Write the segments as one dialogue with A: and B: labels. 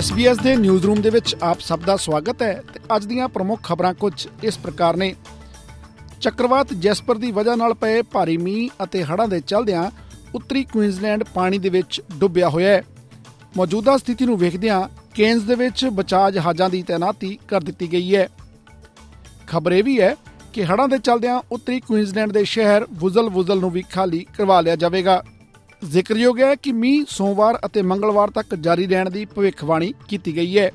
A: SBS ਦੇ newsroom ਦੇ ਵਿੱਚ ਆਪ ਸਭ ਦਾ ਸਵਾਗਤ ਹੈ ਤੇ ਅੱਜ ਦੀਆਂ ਪ੍ਰਮੁੱਖ ਖਬਰਾਂ ਕੁਝ ਇਸ ਪ੍ਰਕਾਰ ਨੇ। ਚੱਕਰਵਾਤ ਜੈਸਪਰ ਦੀ ਵਜ੍ਹਾ ਨਾਲ ਪਏ ਭਾਰੀ ਮੀਂਹ ਅਤੇ ਹੜ੍ਹਾਂ ਦੇ ਚਲਦਿਆਂ ਉੱਤਰੀ ਕੁਈਨਜ਼ਲੈਂਡ ਪਾਣੀ ਦੇ ਵਿੱਚ ਡੁੱਬਿਆ ਹੋਇਆ ਹੈ। ਮੌਜੂਦਾ ਸਥਿਤੀ ਨੂੰ ਵੇਖਦਿਆਂ ਕੇਨਸ ਦੇ ਵਿੱਚ ਬਚਾਅ ਜਹਾਜ਼ਾਂ ਦੀ ਤਾਇਨਾਤੀ ਕਰ ਦਿੱਤੀ ਗਈ ਹੈ। ਖਬਰ ਇਹ ਵੀ ਹੈ ਕਿ ਹੜ੍ਹਾਂ ਦੇ ਚਲਦਿਆਂ ਉੱਤਰੀ ਕੁਈਨਜ਼ਲੈਂਡ ਦੇ ਸ਼ਹਿਰ ਵੁਜ਼ਲ-ਵੁਜ਼ਲ ਨੂੰ ਵੀ ਖਾਲੀ ਕਰਵਾ ਲਿਆ ਜਾਵੇਗਾ। ਜ਼ਿਕਰਯੋਗ ਹੈ ਕਿ ਮੀਂਹ ਸੋਮਵਾਰ ਅਤੇ ਮੰਗਲਵਾਰ ਤੱਕ ਜਾਰੀ ਰਹਿਣ ਦੀ ਭਵਿੱਖਬਾਣੀ ਕੀਤੀ ਗਈ ਹੈ।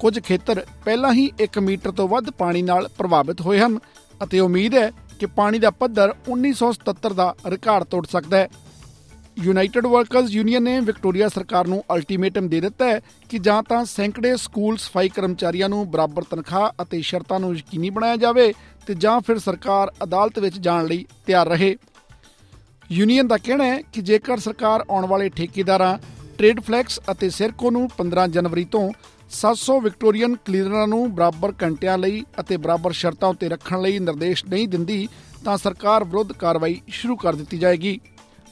A: ਕੁਝ ਖੇਤਰ ਪਹਿਲਾਂ ਹੀ 1 ਮੀਟਰ ਤੋਂ ਵੱਧ ਪਾਣੀ ਨਾਲ ਪ੍ਰਭਾਵਿਤ ਹੋਏ ਹਨ ਅਤੇ ਉਮੀਦ ਹੈ ਕਿ ਪਾਣੀ ਦਾ ਪੱਧਰ 1977 ਦਾ ਰਿਕਾਰਡ ਤੋੜ ਸਕਦਾ ਹੈ। ਯੂਨਾਈਟਿਡ ਵਰਕਰਸ ਯੂਨੀਅਨ ਨੇ ਵਿਕਟੋਰੀਆ ਸਰਕਾਰ ਨੂੰ ਅਲਟੀਮੇਟਮ ਦੇ ਦਿੱਤਾ ਹੈ ਕਿ ਜਾਂ ਤਾਂ ਸੈਂਕੜੇ ਸਕੂਲ ਸਫ਼ਾਈ ਕਰਮਚਾਰੀਆਂ ਨੂੰ ਬਰਾਬਰ ਤਨਖਾਹ ਅਤੇ ਸ਼ਰਤਾਂ ਨੂੰ ਯਕੀਨੀ ਬਣਾਇਆ ਜਾਵੇ ਤੇ ਜਾਂ ਫਿਰ ਸਰਕਾਰ ਅਦਾਲਤ ਵਿੱਚ ਜਾਣ ਲਈ ਤਿਆਰ ਰਹੇ। ਯੂਨੀਅਨ ਦਾ ਕਹਿਣਾ ਹੈ ਕਿ ਜੇਕਰ ਸਰਕਾਰ ਆਉਣ ਵਾਲੇ ਠੇਕੇਦਾਰਾਂ, ਟ੍ਰੇਡ ਫਲੈਕਸ ਅਤੇ ਸਿਰਕੋ ਨੂੰ 15 ਜਨਵਰੀ ਤੋਂ 700 ਵਿਕਟੋਰੀਅਨ ਕਲੀਨਰਾਂ ਨੂੰ ਬਰਾਬਰ ਘੰਟਿਆਂ ਲਈ ਅਤੇ ਬਰਾਬਰ ਸ਼ਰਤਾਂ ਉੱਤੇ ਰੱਖਣ ਲਈ ਨਿਰਦੇਸ਼ ਨਹੀਂ ਦਿੰਦੀ, ਤਾਂ ਸਰਕਾਰ ਵਿਰੁੱਧ ਕਾਰਵਾਈ ਸ਼ੁਰੂ ਕਰ ਦਿੱਤੀ ਜਾਏਗੀ।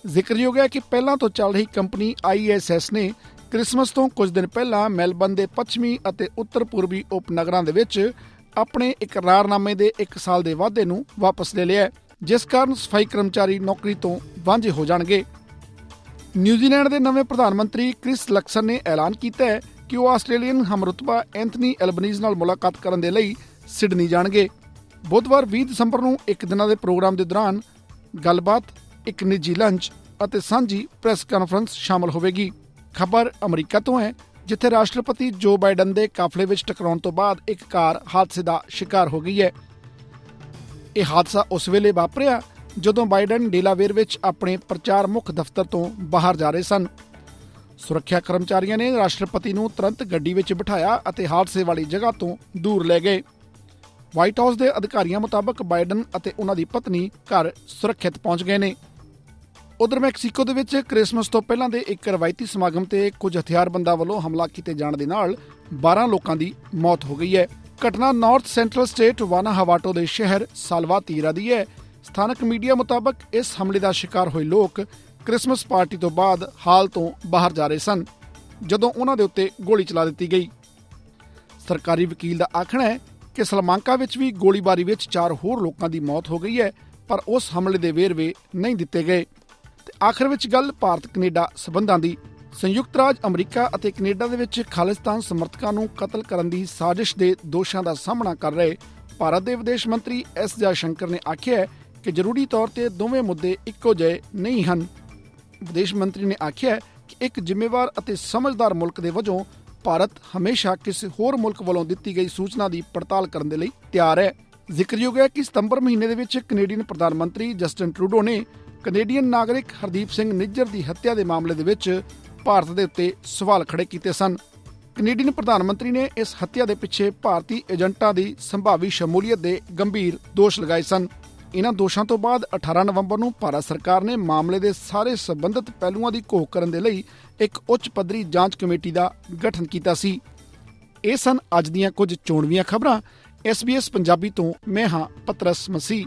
A: ਜ਼ਿਕਰਯੋਗ ਹੈ ਕਿ ਪਹਿਲਾਂ ਤੋਂ ਚੱਲ ਰਹੀ ਕੰਪਨੀ ISS ਨੇ ਕ੍ਰਿਸਮਸ ਤੋਂ ਕੁਝ ਦਿਨ ਪਹਿਲਾਂ ਮੈਲਬਨ ਦੇ ਪੱਛਮੀ ਅਤੇ ਉੱਤਰ ਪੂਰਬੀ ਉਪਨਗਰਾਂ ਦੇ ਵਿੱਚ ਆਪਣੇ ਇਕਰਾਰਨਾਮੇ ਦੇ 1 ਸਾਲ ਦੇ ਵਾਅਦੇ ਨੂੰ ਵਾਪਸ ਲੈ ਲਿਆ ਹੈ। ਜਿਸ ਕਾਰਨ ਸਫ਼ਾਈ ਕਰਮਚਾਰੀ ਨੌਕਰੀ ਤੋਂ ਵਾਂਝੇ ਹੋ ਜਾਣਗੇ। ਨਿਊਜ਼ੀਲੈਂਡ ਦੇ ਨਵੇਂ ਪ੍ਰਧਾਨ ਮੰਤਰੀ ਕ੍ਰਿਸ ਲਕਸਨ ਨੇ ਐਲਾਨ ਕੀਤਾ ਹੈ ਕਿ ਉਹ ਆਸਟ੍ਰੇਲੀਅਨ ਹਮਰਤਬਾ ਐਂਥਨੀ ਐਲਬਨੀਜ਼ ਨਾਲ ਮੁਲਾਕਾਤ ਕਰਨ ਦੇ ਲਈ ਸਿਡਨੀ ਜਾਣਗੇ। ਬੁੱਧਵਾਰ 20 ਦਸੰਬਰ ਨੂੰ ਇੱਕ ਦਿਨਾਂ ਦੇ ਪ੍ਰੋਗਰਾਮ ਦੇ ਦੌਰਾਨ ਗੱਲਬਾਤ, ਇੱਕ ਨਿੱਜੀ ਲੰਚ ਅਤੇ ਸਾਂਝੀ ਪ੍ਰੈਸ ਕਾਨਫਰੰਸ ਸ਼ਾਮਲ ਹੋਵੇਗੀ। ਖਬਰ ਅਮਰੀਕਾ ਤੋਂ ਹੈ, ਜਿੱਥੇ ਰਾਸ਼ਟਰਪਤੀ ਜੋ ਬਾਈਡਨ ਦੇ ਕਾਫਲੇ ਵਿੱਚ ਟਕਰਾਉਣ ਤੋਂ ਬਾਅਦ ਇੱਕ ਕਾਰ ਹਾਦਸੇ ਦਾ ਸ਼ਿਕਾਰ ਹੋ ਗਈ ਹੈ। ਇਹ ਹਾਦਸਾ ਉਸ ਵੇਲੇ ਵਾਪਰਿਆ ਜਦੋਂ ਬਾਈਡਨ ਡੇਲਾਵੇਅਰ ਵਿੱਚ ਆਪਣੇ ਪ੍ਰਚਾਰ ਮੁੱਖ ਦਫ਼ਤਰ ਤੋਂ ਬਾਹਰ ਜਾ ਰਹੇ ਸਨ। ਸੁਰੱਖਿਆ ਕਰਮਚਾਰੀਆਂ ਨੇ ਰਾਸ਼ਟਰਪਤੀ ਨੂੰ ਤੁਰੰਤ ਗੱਡੀ ਵਿੱਚ ਬਿਠਾਇਆ ਅਤੇ ਹਾਦਸੇ ਵਾਲੀ ਜਗ੍ਹਾ ਤੋਂ ਦੂਰ ਲੈ ਗਏ। ਵਾਈਟ ਹਾਊਸ ਦੇ ਅਧਿਕਾਰੀਆਂ ਮੁਤਾਬਕ ਬਾਈਡਨ ਅਤੇ ਉਹਨਾਂ ਦੀ ਪਤਨੀ ਘਰ ਸੁਰੱਖਿਅਤ ਪਹੁੰਚ ਗਏ ਨੇ। ਉਧਰ ਮੈਕਸੀਕੋ ਦੇ ਵਿੱਚ ਕ੍ਰਿਸਮਸ ਤੋਂ ਪਹਿਲਾਂ ਦੇ ਇੱਕ ਰਵਾਇਤੀ ਸਮਾਗਮ ਤੇ ਕੁਝ ਹਥਿਆਰਬੰਦਾਂ ਵੱਲੋਂ ਹਮਲਾ ਕੀਤੇ ਜਾਣ ਦੇ ਨਾਲ 12 ਲੋਕਾਂ ਦੀ ਮੌਤ ਹੋ ਗਈ ਹੈ। ਘਟਨਾ North Central State Guanajuato ਦੇ ਸ਼ਹਿਰ ਸਾਲਵਾਤੀਰਾ ਦੀ ਹੈ। ਸਥਾਨਕ ਮੀਡੀਆ ਮੁਤਾਬਕ ਇਸ ਹਮਲੇ ਦਾ ਸ਼ਿਕਾਰ ਹੋਏ ਲੋਕ ਕ੍ਰਿਸਮਸ ਪਾਰਟੀ ਤੋਂ ਬਾਅਦ ਹਾਲ ਤੋਂ ਬਾਹਰ ਜਾ ਰਹੇ ਸਨ, ਜਦੋਂ ਉਹਨਾਂ ਦੇ ਉੱਤੇ ਗੋਲੀ ਚਲਾ ਦਿੱਤੀ ਗਈ। ਸਰਕਾਰੀ ਵਕੀਲ ਦਾ ਆਖਣਾ ਹੈ ਕਿ ਸਲਮਾਂਕਾ ਵਿੱਚ ਵੀ ਗੋਲੀਬਾਰੀ ਵਿੱਚ ਚਾਰ ਹੋਰ ਲੋਕਾਂ ਦੀ ਮੌਤ ਹੋ ਗਈ ਹੈ, ਪਰ ਉਸ ਹਮਲੇ ਦੇ ਵੇਰਵੇ ਨਹੀਂ ਦਿੱਤੇ ਗਏ। ਤੇ ਆਖਰ ਵਿੱਚ ਗੱਲ ਭਾਰਤ ਕੈਨੇਡਾ ਸਬੰਧਾਂ ਦੀ ਸੰਯੁਕਤ ਰਾਜ ਅਮਰੀਕਾ ਅਤੇ ਕੈਨੇਡਾ ਦੇ ਵਿੱਚ ਖਾਲਿਸਤਾਨ ਸਮਰਥਕਾਂ ਨੂੰ ਕਤਲ ਕਰਨ ਦੀ ਸਾਜ਼ਿਸ਼ ਦੇ ਦੋਸ਼ਾਂ ਦਾ ਸਾਹਮਣਾ ਕਰ ਰਹੇ ਭਾਰਤ ਦੇ ਵਿਦੇਸ਼ ਮੰਤਰੀ ਐਸ ਜੈ ਸ਼ੰਕਰ ਨੇ ਆਖਿਆ ਕਿ ਜ਼ਰੂਰੀ ਤੌਰ ਤੇ ਦੋਵੇਂ ਮੁੱਦੇ ਇੱਕੋ ਜਿਹੇ ਨਹੀਂ ਹਨ। ਵਿਦੇਸ਼ ਮੰਤਰੀ ਨੇ ਆਖਿਆ ਕਿ ਇੱਕ ਜ਼ਿੰਮੇਵਾਰ ਅਤੇ ਸਮਝਦਾਰ ਮੁਲਕ ਦੇ ਵਜੋਂ ਭਾਰਤ ਹਮੇਸ਼ਾ ਕਿਸੇ ਹੋਰ ਮੁਲਕ ਵੱਲੋਂ ਦਿੱਤੀ ਗਈ ਸੂਚਨਾ ਦੀ ਪੜਤਾਲ ਕਰਨ ਦੇ ਲਈ ਤਿਆਰ ਹੈ। ਜ਼ਿਕਰਯੋਗ ਹੈ ਕਿ ਸਤੰਬਰ ਮਹੀਨੇ ਦੇ ਵਿੱਚ ਕੈਨੇਡੀਅਨ ਪ੍ਰਧਾਨ ਮੰਤਰੀ ਜਸਟਨ ਟਰੂਡੋ ਨੇ ਕੈਨੇਡੀਅਨ ਨਾਗਰਿਕ ਹਰਦੀਪ ਸਿੰਘ ਨਿੱਜਰ ਦੀ ਹੱਤਿਆ ਦੇ ਮਾਮਲੇ ਦੇ ਵਿੱਚ ਭਾਰਤ ਦੇ ਉੱਤੇ ਸਵਾਲ ਖੜੇ ਕੀਤੇ ਸਨ। ਕੈਨੇਡੀਅਨ ਪ੍ਰਧਾਨ ਮੰਤਰੀ ਨੇ ਇਸ ਹੱਤਿਆ ਦੇ ਪਿੱਛੇ ਭਾਰਤੀ ਏਜੰਟਾਂ ਦੀ ਸੰਭਾਵੀ ਸ਼ਮੂਲੀਅਤ ਦੇ ਗੰਭੀਰ ਦੋਸ਼ ਲਗਾਏ ਸਨ। ਇਹਨਾਂ ਦੋਸ਼ਾਂ ਤੋਂ ਬਾਅਦ 18 ਨਵੰਬਰ ਨੂੰ ਭਾਰਤ ਸਰਕਾਰ ਨੇ ਮਾਮਲੇ ਦੇ ਸਾਰੇ ਸਬੰਧਤ ਪਹਿਲੂਆਂ ਦੀ ਘੋਖ ਕਰਨ ਦੇ ਲਈ ਇੱਕ ਉੱਚ ਪੱਧਰੀ ਜਾਂਚ ਕਮੇਟੀ ਦਾ ਗਠਨ ਕੀਤਾ ਸੀ। ਇਹ ਸਨ ਅੱਜ ਦੀਆਂ ਕੁਝ ਚੋਣਵੀਆਂ ਖਬਰਾਂ। SBS ਪੰਜਾਬੀ ਤੋਂ ਮੈਂ ਹਾਂ ਪਤਰਸ ਮਸੀਹ।